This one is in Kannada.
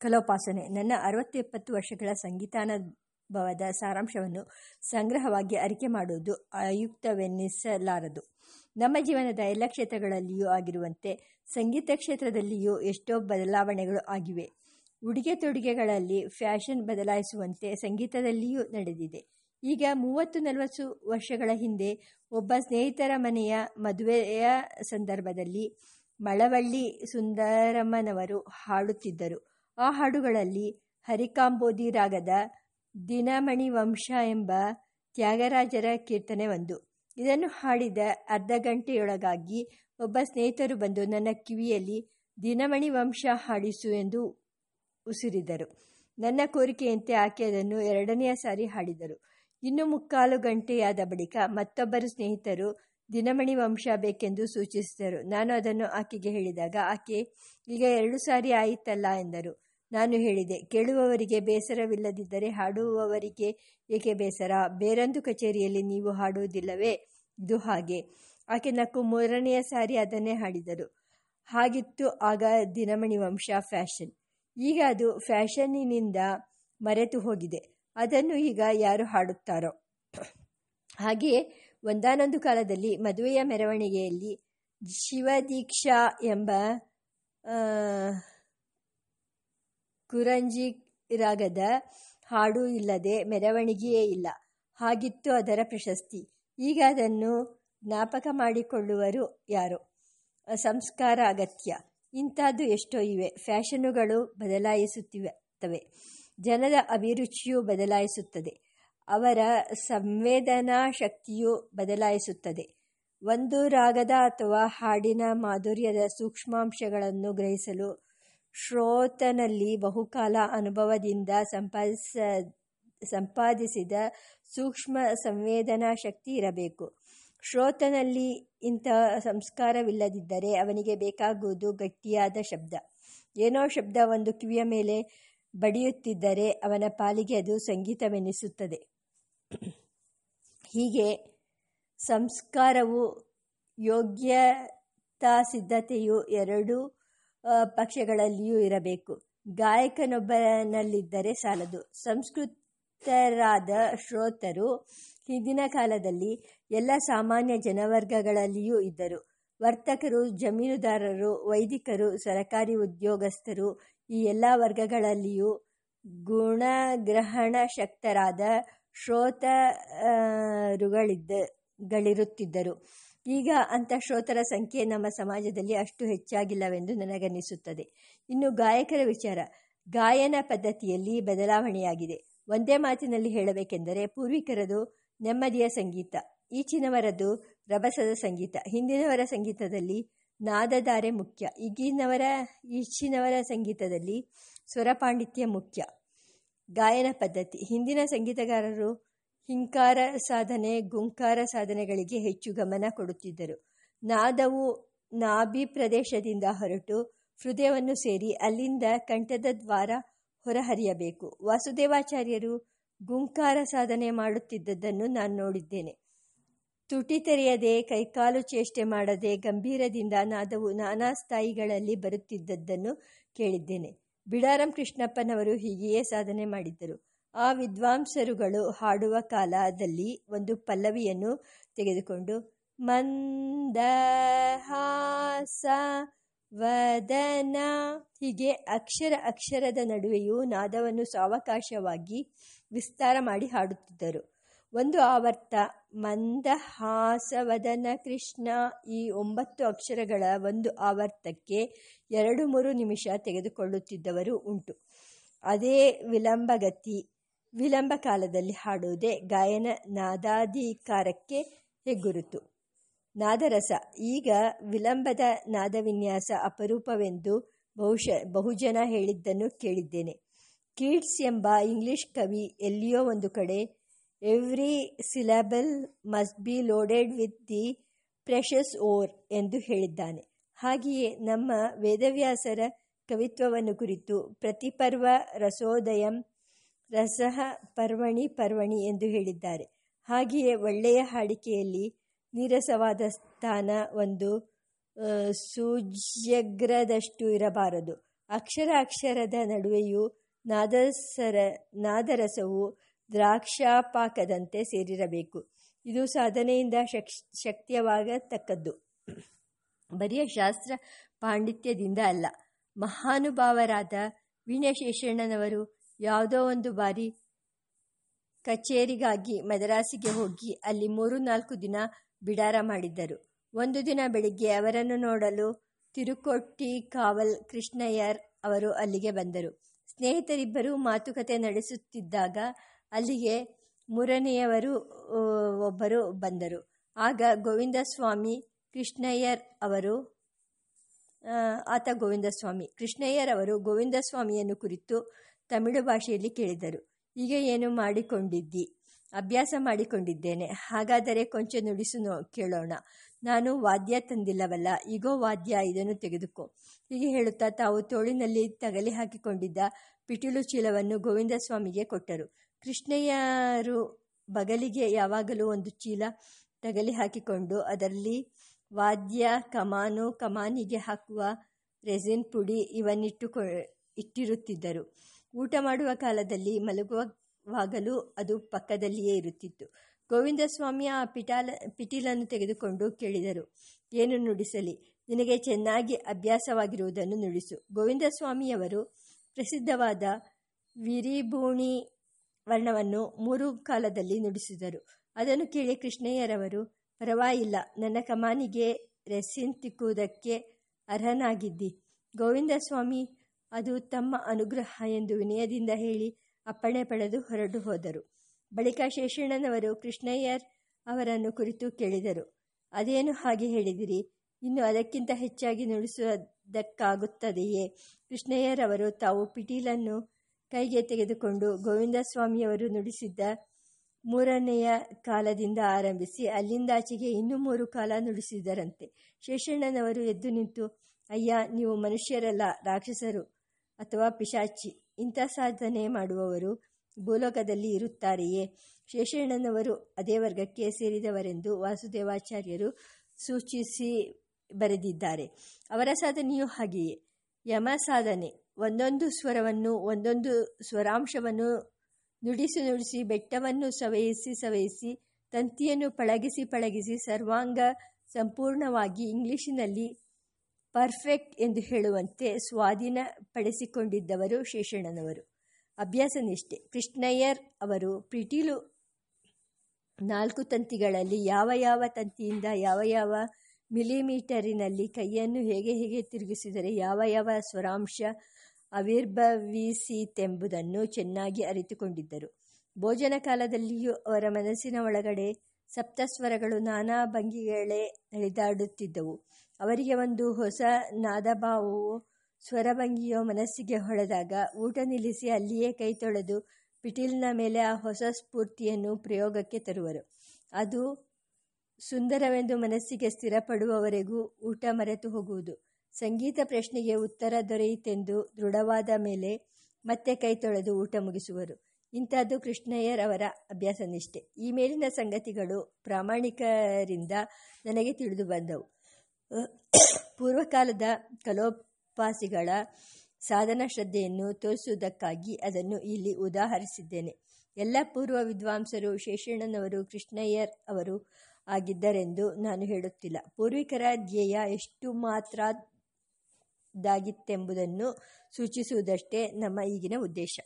ಕಲೋಪಾಸನೆ. ನನ್ನ ಅರವತ್ತು ಎಪ್ಪತ್ತು ವರ್ಷಗಳ ಸಂಗೀತಾನುಭವದ ಸಾರಾಂಶವನ್ನು ಸಂಗ್ರಹವಾಗಿ ಅರಿಕೆ ಮಾಡುವುದು ಆಯುಕ್ತವೆನ್ನಿಸಲಾರದು ನಮ್ಮ ಜೀವನದ ಎಲ್ಲ ಕ್ಷೇತ್ರಗಳಲ್ಲಿಯೂ ಆಗಿರುವಂತೆ ಸಂಗೀತ ಕ್ಷೇತ್ರದಲ್ಲಿಯೂ ಎಷ್ಟೋ ಬದಲಾವಣೆಗಳು ಆಗಿವೆ. ಉಡುಗೆ ತೊಡುಗೆಗಳಲ್ಲಿ ಫ್ಯಾಷನ್ ಬದಲಾಯಿಸುವಂತೆ ಸಂಗೀತದಲ್ಲಿಯೂ ನಡೆದಿದೆ. ಈಗ ಮೂವತ್ತು ನಲವತ್ತು ವರ್ಷಗಳ ಹಿಂದೆ ಒಬ್ಬ ಸ್ನೇಹಿತರ ಮನೆಯ ಮದುವೆಯ ಸಂದರ್ಭದಲ್ಲಿ ಮಳವಳ್ಳಿ ಸುಂದರಮ್ಮನವರು ಹಾಡುತ್ತಿದ್ದರು. ಆ ಹಾಡುಗಳಲ್ಲಿ ಹರಿಕಾಂಬೋದಿ ರಾಗದ ದಿನಮಣಿ ವಂಶ ಎಂಬ ತ್ಯಾಗರಾಜರ ಕೀರ್ತನೆ ಒಂದು. ಇದನ್ನು ಹಾಡಿದ ಅರ್ಧ ಗಂಟೆಯೊಳಗಾಗಿ ಒಬ್ಬ ಸ್ನೇಹಿತರು ಬಂದು ನನ್ನ ಕಿವಿಯಲ್ಲಿ ದಿನಮಣಿ ವಂಶ ಹಾಡಿಸು ಎಂದು ಉಸಿರಿದರು. ನನ್ನ ಕೋರಿಕೆಯಂತೆ ಆಕೆ ಅದನ್ನು ಎರಡನೆಯ ಸಾರಿ ಹಾಡಿದರು. ಇನ್ನು ಮುಕ್ಕಾಲು ಗಂಟೆಯಾದ ಬಳಿಕ ಮತ್ತೊಬ್ಬರು ಸ್ನೇಹಿತರು ದಿನಮಣಿ ವಂಶ ಬೇಕೆಂದು ಸೂಚಿಸಿದರು. ನಾನು ಅದನ್ನು ಆಕೆಗೆ ಹೇಳಿದಾಗ, ಆಕೆ, ಈಗ ಎರಡು ಸಾರಿ ಆಯಿತಲ್ಲ ಎಂದರು. ನಾನು ಹೇಳಿದೆ, ಕೇಳುವವರಿಗೆ ಬೇಸರವಿಲ್ಲದಿದ್ದರೆ ಹಾಡುವವರಿಗೆ ಏಕೆ ಬೇಸರ? ಬೇರೊಂದು ಕಚೇರಿಯಲ್ಲಿ ನೀವು ಹಾಡುವುದಿಲ್ಲವೇ? ಇದು ಹಾಗೆ. ಆಕೆ ನಕ್ಕು ಮೂರನೆಯ ಸಾರಿ ಅದನ್ನೇ ಹಾಡಿದರು ಹಾಗಿತ್ತು ಆಗ ದಿನಮಣಿ ವಂಶ ಫ್ಯಾಷನ್. ಈಗ ಅದು ಫ್ಯಾಷನ್ನಿನಿಂದ ಮರೆತು ಹೋಗಿದೆ. ಅದನ್ನು ಈಗ ಯಾರು ಹಾಡುತ್ತಾರೋ? ಹಾಗೆಯೇ ಒಂದಾನೊಂದು ಕಾಲದಲ್ಲಿ ಮದುವೆಯ ಮೆರವಣಿಗೆಯಲ್ಲಿ ಶಿವದೀಕ್ಷಾ ಎಂಬ ಕುರಂಜಿ ರಾಗದ ಹಾಡು ಇಲ್ಲದೆ ಮೆರವಣಿಗೆಯೇ ಇಲ್ಲ. ಹಾಗಿತ್ತು ಅದರ ಪ್ರಶಸ್ತಿ. ಈಗ ಅದನ್ನು ಜ್ಞಾಪಕ ಮಾಡಿಕೊಳ್ಳುವರು ಯಾರು? ಸಂಸ್ಕಾರ ಅಗತ್ಯ. ಇಂಥದ್ದು ಎಷ್ಟೋ ಇವೆ. ಫ್ಯಾಷನುಗಳು ಬದಲಾಯಿಸುತ್ತಿವೆ. ಜನರ ಅಭಿರುಚಿಯು ಬದಲಾಯಿಸುತ್ತದೆ. ಅವರ ಸಂವೇದನಾ ಶಕ್ತಿಯು ಬದಲಾಯಿಸುತ್ತದೆ. ಒಂದು ರಾಗದ ಅಥವಾ ಹಾಡಿನ ಮಾಧುರ್ಯದ ಸೂಕ್ಷ್ಮಾಂಶಗಳನ್ನು ಗ್ರಹಿಸಲು ಶ್ರೋತನಲ್ಲಿ ಬಹುಕಾಲ ಅನುಭವದಿಂದ ಸಂಪಾದಿಸ, ಸಂಪಾದಿಸಿದ ಸೂಕ್ಷ್ಮ ಸಂವೇದನಾ ಶಕ್ತಿ ಇರಬೇಕು. ಶ್ರೋತನಲ್ಲಿ ಇಂಥ ಸಂಸ್ಕಾರವಿಲ್ಲದಿದ್ದರೆ ಅವನಿಗೆ ಬೇಕಾಗುವುದು ಗಟ್ಟಿಯಾದ ಶಬ್ದ. ಏನೋ ಶಬ್ದ ಒಂದು ಕಿವಿಯ ಮೇಲೆ ಬಡಿಯುತ್ತಿದ್ದರೆ ಅವನ ಪಾಲಿಗೆ ಅದು ಸಂಗೀತವೆನಿಸುತ್ತದೆ. ಹೀಗೆ ಸಂಸ್ಕಾರವು ಯೋಗ್ಯತಾ ಸಿದ್ಧತೆಯು ಎರಡೂ ಪಕ್ಷಗಳಲ್ಲಿಯೂ ಇರಬೇಕು. ಗಾಯಕನೊಬ್ಬನಲ್ಲಿದ್ದರೆ ಸಾಲದು. ಸಂಸ್ಕೃತರಾದ ಶ್ರೋತರು ಹಿಂದಿನ ಕಾಲದಲ್ಲಿ ಎಲ್ಲ ಸಾಮಾನ್ಯ ಜನವರ್ಗಗಳಲ್ಲಿಯೂ ಇದ್ದರು. ವರ್ತಕರು, ಜಮೀನುದಾರರು, ವೈದಿಕರು, ಸರಕಾರಿ ಉದ್ಯೋಗಸ್ಥರು ಈ ಎಲ್ಲ ವರ್ಗಗಳಲ್ಲಿಯೂ ಗುಣಗ್ರಹಣ ಶಕ್ತರಾದ ಶ್ರೋತರುಗಳಿದ್ದ, ಗಳಿರುತ್ತಿದ್ದರು. ಈಗ ಅಂಥ ಶ್ರೋತರ ಸಂಖ್ಯೆ ನಮ್ಮ ಸಮಾಜದಲ್ಲಿ ಅಷ್ಟು ಹೆಚ್ಚಾಗಿಲ್ಲವೆಂದು ನನಗನ್ನಿಸುತ್ತದೆ ಇನ್ನು ಗಾಯಕರ ವಿಚಾರ. ಗಾಯನ ಪದ್ಧತಿಯಲ್ಲಿ ಬದಲಾವಣೆಯಾಗಿದೆ. ಒಂದೇ ಮಾತಿನಲ್ಲಿ ಹೇಳಬೇಕೆಂದರೆ ಪೂರ್ವಿಕರದು ನೆಮ್ಮದಿಯ ಸಂಗೀತ, ಈಚಿನವರದು ರಭಸದ ಸಂಗೀತ, ಹಿಂದಿನವರ ಸಂಗೀತದಲ್ಲಿ ನಾದಧಾರೆ ಮುಖ್ಯ, ಈಗಿನವರ, ಈಚಿನವರ ಸಂಗೀತದಲ್ಲಿ ಸ್ವರಪಾಂಡಿತ್ಯ ಮುಖ್ಯ. ಗಾಯನ ಪದ್ಧತಿ. ಹಿಂದಿನ ಸಂಗೀತಗಾರರು ಹಿಂಕಾರ ಸಾಧನೆ, ಗುಂಕಾರ ಸಾಧನೆಗಳಿಗೆ ಹೆಚ್ಚು ಗಮನ ಕೊಡುತ್ತಿದ್ದರು. ನಾದವು ನಾಭಿ ಪ್ರದೇಶದಿಂದ ಹೊರಟು ಹೃದಯವನ್ನು ಸೇರಿ ಅಲ್ಲಿಂದ ಕಂಠದ ದ್ವಾರ ಹೊರಹರಿಯಬೇಕು. ವಾಸುದೇವಾಚಾರ್ಯರು ಗುಂಕಾರ ಸಾಧನೆ ಮಾಡುತ್ತಿದ್ದದ್ದನ್ನು ನಾನು ನೋಡಿದ್ದೇನೆ. ತುಟಿ ತೆರೆಯದೆ, ಕೈಕಾಲು ಚೇಷ್ಟೆ ಮಾಡದೆ, ಗಂಭೀರದಿಂದ ನಾದವು ನಾನಾ ಸ್ಥಾಯಿಗಳಲ್ಲಿ ಬರುತ್ತಿದ್ದದ್ದನ್ನು ಕೇಳಿದ್ದೇನೆ. ಬಿಡಾರಂ ಕೃಷ್ಣಪ್ಪನವರು ಹೀಗೆಯೇ ಸಾಧನೆ ಮಾಡಿದ್ದರು. ಆ ವಿದ್ವಾಂಸರುಗಳು ಹಾಡುವ ಕಾಲದಲ್ಲಿ ಒಂದು ಪಲ್ಲವಿಯನ್ನು ತೆಗೆದುಕೊಂಡು ಮಂದಹಾಸ ವದನ ಹೀಗೆ ಅಕ್ಷರ ಅಕ್ಷರದ ನಡುವೆಯೂ ನಾದವನ್ನು ಸಾವಕಾಶವಾಗಿ ವಿಸ್ತಾರ ಮಾಡಿ ಹಾಡುತ್ತಿದ್ದರು. ಒಂದು ಆವರ್ತ, ಮಂದಹಾಸವದನ ಕೃಷ್ಣ ಈ ಒಂಬತ್ತು ಅಕ್ಷರಗಳ ಒಂದು ಆವರ್ತಕ್ಕೆ ಎರಡು ಮೂರು ನಿಮಿಷ ತೆಗೆದುಕೊಳ್ಳುತ್ತಿದ್ದವರು ಉಂಟು. ಅದೇ ವಿಳಂಬಗತಿ ವಿಳಂಬ ಕಾಲದಲ್ಲಿ ಹಾಡುವುದೇ ಗಾಯನ ನಾದಾಧಿಕಾರಕ್ಕೆ ಹೆಗ್ಗುರುತು. ನಾದರಸ, ಈಗ ವಿಳಂಬದ ನಾದವಿನ್ಯಾಸ ಅಪರೂಪವೆಂದು ಬಹುಶ, ಬಹುಜನ ಹೇಳಿದ್ದನ್ನು ಕೇಳಿದ್ದೇನೆ. ಕೀಟ್ಸ್ ಎಂಬ ಇಂಗ್ಲಿಷ್ ಕವಿ ಎಲ್ಲಿಯೋ ಒಂದು ಕಡೆ, every syllable must be loaded with the precious ore ಎಂದು ಹೇಳಿದ್ದಾನೆ. ಹಾಗೆಯೇ ನಮ್ಮ ವೇದವ್ಯಾಸರ ಕವಿತ್ವವನ್ನು ಕುರಿತು ಪ್ರತಿಪರ್ವ ರಸೋದಯಂ ರಸಃ ಪರ್ವಣಿ ಪರ್ವಣಿ ಎಂದು ಹೇಳಿದ್ದಾರೆ. ಹಾಗೆಯೇ ಒಳ್ಳೆಯ ಹಾಡಿಕೆಯಲ್ಲಿ ನೀರಸವಾದ ಸ್ಥಾನ ಒಂದು ಸೂಜ್ಯಗ್ರದಷ್ಟು ಇರಬಾರದು. ಅಕ್ಷರ ಅಕ್ಷರದ ನಡುವೆಯೂ ನಾದಸರ ನಾದರಸವು ದ್ರಾಕ್ಷಾಪಾಕದಂತೆ ಸೇರಿರಬೇಕು. ಇದು ಸಾಧನೆಯಿಂದ ಶಕ್, ಶಕ್ತಿಯವಾಗತಕ್ಕದ್ದು. ಬರಿಯ ಶಾಸ್ತ್ರ ಪಾಂಡಿತ್ಯದಿಂದ ಅಲ್ಲ. ಮಹಾನುಭಾವರಾದ ವೀಣಶೇಷಣ್ಣನವರು ಯಾವುದೋ ಒಂದು ಬಾರಿ ಕಚೇರಿಗಾಗಿ ಮದರಾಸಿಗೆ ಹೋಗಿ ಅಲ್ಲಿ ಮೂರು ನಾಲ್ಕು ದಿನ ಬಿಡಾರ ಮಾಡಿದ್ದರು. ಒಂದು ದಿನ ಬೆಳಿಗ್ಗೆ ಅವರನ್ನು ನೋಡಲು ತಿರುಕೊಟ್ಟಿ ಕಾವಲ್ ಕೃಷ್ಣಯ್ಯರ್ ಅವರು ಅಲ್ಲಿಗೆ ಬಂದರು. ಸ್ನೇಹಿತರಿಬ್ಬರು ಮಾತುಕತೆ ನಡೆಸುತ್ತಿದ್ದಾಗ ಅಲ್ಲಿಗೆ ಮೂರನೆಯವರು ಒಬ್ಬರು ಬಂದರು. ಆಗ ಗೋವಿಂದಸ್ವಾಮಿ ಕೃಷ್ಣಯ್ಯರ್ ಅವರು ಆತ ಗೋವಿಂದಸ್ವಾಮಿ. ಕೃಷ್ಣಯ್ಯರ್ ಅವರು ಗೋವಿಂದಸ್ವಾಮಿಯನ್ನು ಕುರಿತು ತಮಿಳು ಭಾಷೆಯಲ್ಲಿ ಕೇಳಿದರು. ಈಗ ಏನು ಮಾಡಿಕೊಂಡಿದ್ದಿ? ಅಭ್ಯಾಸ ಮಾಡಿಕೊಂಡಿದ್ದೇನೆ. ಹಾಗಾದರೆ ಕೊಂಚ ನುಡಿಸು ಕೇಳೋಣ. ನಾನು ವಾದ್ಯ ತಂದಿಲ್ಲವಲ್ಲ ಈಗೋ ವಾದ್ಯ, ಇದನ್ನು ತೆಗೆದುಕೋ. ಹೀಗೆ ಹೇಳುತ್ತಾ ತಾವು ತೋಳಿನಲ್ಲಿ ತಗಲಿ ಹಾಕಿಕೊಂಡಿದ್ದ ಪಿಟೀಲು ಚೀಲವನ್ನು ಗೋವಿಂದ ಸ್ವಾಮಿಗೆ ಕೊಟ್ಟರು. ಕೃಷ್ಣಯ್ಯರು ಬಗಲಿಗೆ ಯಾವಾಗಲೂ ಒಂದು ಚೀಲ ತಗಲಿ ಹಾಕಿಕೊಂಡು ಅದರಲ್ಲಿ ವಾದ್ಯ, ಕಮಾನು, ಕಮಾನಿಗೆ ಹಾಕುವ ರೆಸಿನ್ ಪುಡಿ ಇವನ್ನಿಟ್ಟುಕೊ, ಇಟ್ಟಿರುತ್ತಿದ್ದರು. ಊಟ ಮಾಡುವ ಕಾಲದಲ್ಲಿ ಮಲಗುವಾಗಲೂ ಅದು ಪಕ್ಕದಲ್ಲಿಯೇ ಇರುತ್ತಿತ್ತು. ಗೋವಿಂದಸ್ವಾಮಿ ಆ ಪಿಟಾಲ, ಪಿಟೀಲನ್ನು ತೆಗೆದುಕೊಂಡು ಕೇಳಿದರು. ಏನು ನುಡಿಸಲಿ? ನಿನಗೆ ಚೆನ್ನಾಗಿ ಅಭ್ಯಾಸವಾಗಿರುವುದನ್ನು ನುಡಿಸು. ಗೋವಿಂದಸ್ವಾಮಿಯವರು ಪ್ರಸಿದ್ಧವಾದ ವಿರಿಭೂಣಿ ವರ್ಣವನ್ನು ಮೂರು ಕಾಲದಲ್ಲಿ ನುಡಿಸಿದರು. ಅದನ್ನು ಕೇಳಿ ಕೃಷ್ಣಯ್ಯರವರು, ಪರವಾಗಿಲ್ಲ, ನನ್ನ ಕಮಾನಿಗೆ ರೆಸಿನ್ ತಿಕ್ಕುವುದಕ್ಕೆ ಅರ್ಹನಾಗಿದ್ದಿ. ಗೋವಿಂದಸ್ವಾಮಿ ಅದು ತಮ್ಮ ಅನುಗ್ರಹ ಎಂದು ವಿನಯದಿಂದ ಹೇಳಿ ಅಪ್ಪಣೆ ಪಡೆದು ಹೊರಟು ಹೋದರು. ಬಳಿಕ ಶೇಷಣ್ಣನವರು ಕೃಷ್ಣಯ್ಯರ್ ಅವರನ್ನು ಕುರಿತು ಕೇಳಿದರು. ಅದೇನು ಹಾಗೆ ಹೇಳಿದಿರಿ? ಇನ್ನು ಅದಕ್ಕಿಂತ ಹೆಚ್ಚಾಗಿ ನುಡಿಸುವುದಕ್ಕಾಗುತ್ತದೆಯೇ? ಕೃಷ್ಣಯ್ಯರವರು ತಾವು ಪಿಟೀಲನ್ನು ಕೈಗೆ ತೆಗೆದುಕೊಂಡು ಗೋವಿಂದ ಸ್ವಾಮಿಯವರು ನುಡಿಸಿದ್ದ ಮೂರನೆಯ ಕಾಲದಿಂದ ಆರಂಭಿಸಿ ಅಲ್ಲಿಂದಾಚೆಗೆ ಇನ್ನೂ ಮೂರು ಕಾಲ ನುಡಿಸಿದರಂತೆ. ಶೇಷಣ್ಣನವರು ಎದ್ದು ನಿಂತು, ಅಯ್ಯ, ನೀವು ಮನುಷ್ಯರಲ್ಲ, ರಾಕ್ಷಸರು. ಅಥವಾ ಪಿಶಾಚಿ. ಇಂಥ ಸಾಧನೆ ಮಾಡುವವರು ಭೂಲೋಕದಲ್ಲಿ ಇರುತ್ತಾರೆಯೇ? ಶೇಷಣ್ಣನವರು ಅದೇ ವರ್ಗಕ್ಕೆ ಸೇರಿದವರೆಂದು ವಾಸುದೇವಾಚಾರ್ಯರು ಸೂಚಿಸಿ ಬರೆದಿದ್ದಾರೆ. ಅವರ ಸಾಧನೆಯೂ ಹಾಗೆಯೇ. ಯಮ ಸಾಧನೆ. ಒಂದೊಂದು ಸ್ವರವನ್ನು, ಒಂದೊಂದು ಸ್ವರಾಂಶವನ್ನು ನುಡಿಸಿ ನುಡಿಸಿ, ಬೆಟ್ಟವನ್ನು ಸವೆಯಿಸಿ ಸವೆಯಿಸಿ, ತಂತಿಯನ್ನು ಪಳಗಿಸಿ ಪಳಗಿಸಿ, ಸರ್ವಾಂಗ ಸಂಪೂರ್ಣವಾಗಿ ಇಂಗ್ಲಿಶಿನಲ್ಲಿ ಪರ್ಫೆಕ್ಟ್ ಎಂದು ಹೇಳುವಂತೆ ಸ್ವಾಧೀನಪಡಿಸಿಕೊಂಡಿದ್ದವರು ಶೇಷಣ್ಣನವರು. ಅಭ್ಯಾಸ ನಿಷ್ಠೆ. ಕೃಷ್ಣಯ್ಯರ್ ಅವರು ಪಿಟೀಲು ನಾಲ್ಕು ತಂತಿಗಳಲ್ಲಿ ಯಾವ ಯಾವ ತಂತಿಯಿಂದ ಯಾವ ಯಾವ ಮಿಲಿಮೀಟರಿನಲ್ಲಿ ಕೈಯನ್ನು ಹೇಗೆ ಹೇಗೆ ತಿರುಗಿಸಿದರೆ ಯಾವ ಯಾವ ಸ್ವರಾಂಶ ಆವಿರ್ಭವಿಸಿತೆಂಬುದನ್ನು ಚೆನ್ನಾಗಿ ಅರಿತುಕೊಂಡಿದ್ದರು. ಭೋಜನ ಕಾಲದಲ್ಲಿಯೂ ಅವರ ಮನಸ್ಸಿನ ಒಳಗಡೆ ಸಪ್ತಸ್ವರಗಳು ನಾನಾ ಭಂಗಿಗಳೇ ನಡೆದಾಡುತ್ತಿದ್ದವು. ಅವರಿಗೆ ಒಂದು ಹೊಸ ನಾದಭಾವವೋ ಸ್ವರಭಂಗಿಯೋ ಮನಸ್ಸಿಗೆ ಹೊಳೆದಾಗ ಊಟ ನಿಲ್ಲಿಸಿ ಅಲ್ಲಿಯೇ ಕೈ ತೊಳೆದು ಪಿಟೀಲ್ನ ಮೇಲೆ ಆ ಹೊಸ ಸ್ಫೂರ್ತಿಯನ್ನು ಪ್ರಯೋಗಕ್ಕೆ ತರುವರು. ಅದು ಸುಂದರವೆಂದು ಮನಸ್ಸಿಗೆ ಸ್ಥಿರಪಡುವವರೆಗೂ ಊಟ ಮರೆತು ಹೋಗುವುದು. ಸಂಗೀತ ಪ್ರಶ್ನೆಗೆ ಉತ್ತರ ದೊರೆಯಿತೆಂದು ದೃಢವಾದ ಮೇಲೆ ಮತ್ತೆ ಕೈ ತೊಳೆದು ಊಟ ಮುಗಿಸುವರು. ಇಂಥದ್ದು ಕೃಷ್ಣಯ್ಯರ್ ಅವರ ಅಭ್ಯಾಸ ನಿಷ್ಠೆ ಈ ಮೇಲಿನ ಸಂಗತಿಗಳು ಪ್ರಾಮಾಣಿಕರಿಂದ ನನಗೆ ತಿಳಿದು ಬಂದವು. ಪೂರ್ವಕಾಲದ ಕಲೋಪಾಸಿಗಳ ಸಾಧನ ಶ್ರದ್ಧೆಯನ್ನು ತೋರಿಸುವುದಕ್ಕಾಗಿ ಅದನ್ನು ಇಲ್ಲಿ ಉದಾಹರಿಸಿದ್ದೇನೆ. ಎಲ್ಲ ಪೂರ್ವ ವಿದ್ವಾಂಸರು ಶೇಷಣ್ಣನವರು ಕೃಷ್ಣಯ್ಯರ್ ಅವರು ಆಗಿದ್ದರೆಂದು ನಾನು ಹೇಳುತ್ತಿಲ್ಲ. ಪೂರ್ವಿಕರ ಧ್ಯೇಯ ಎಷ್ಟು ಮಾತ್ರದಾಗಿತ್ತೆಂಬುದನ್ನು ಸೂಚಿಸುವುದಷ್ಟೇ ನಮ್ಮ ಈಗಿನ ಉದ್ದೇಶ.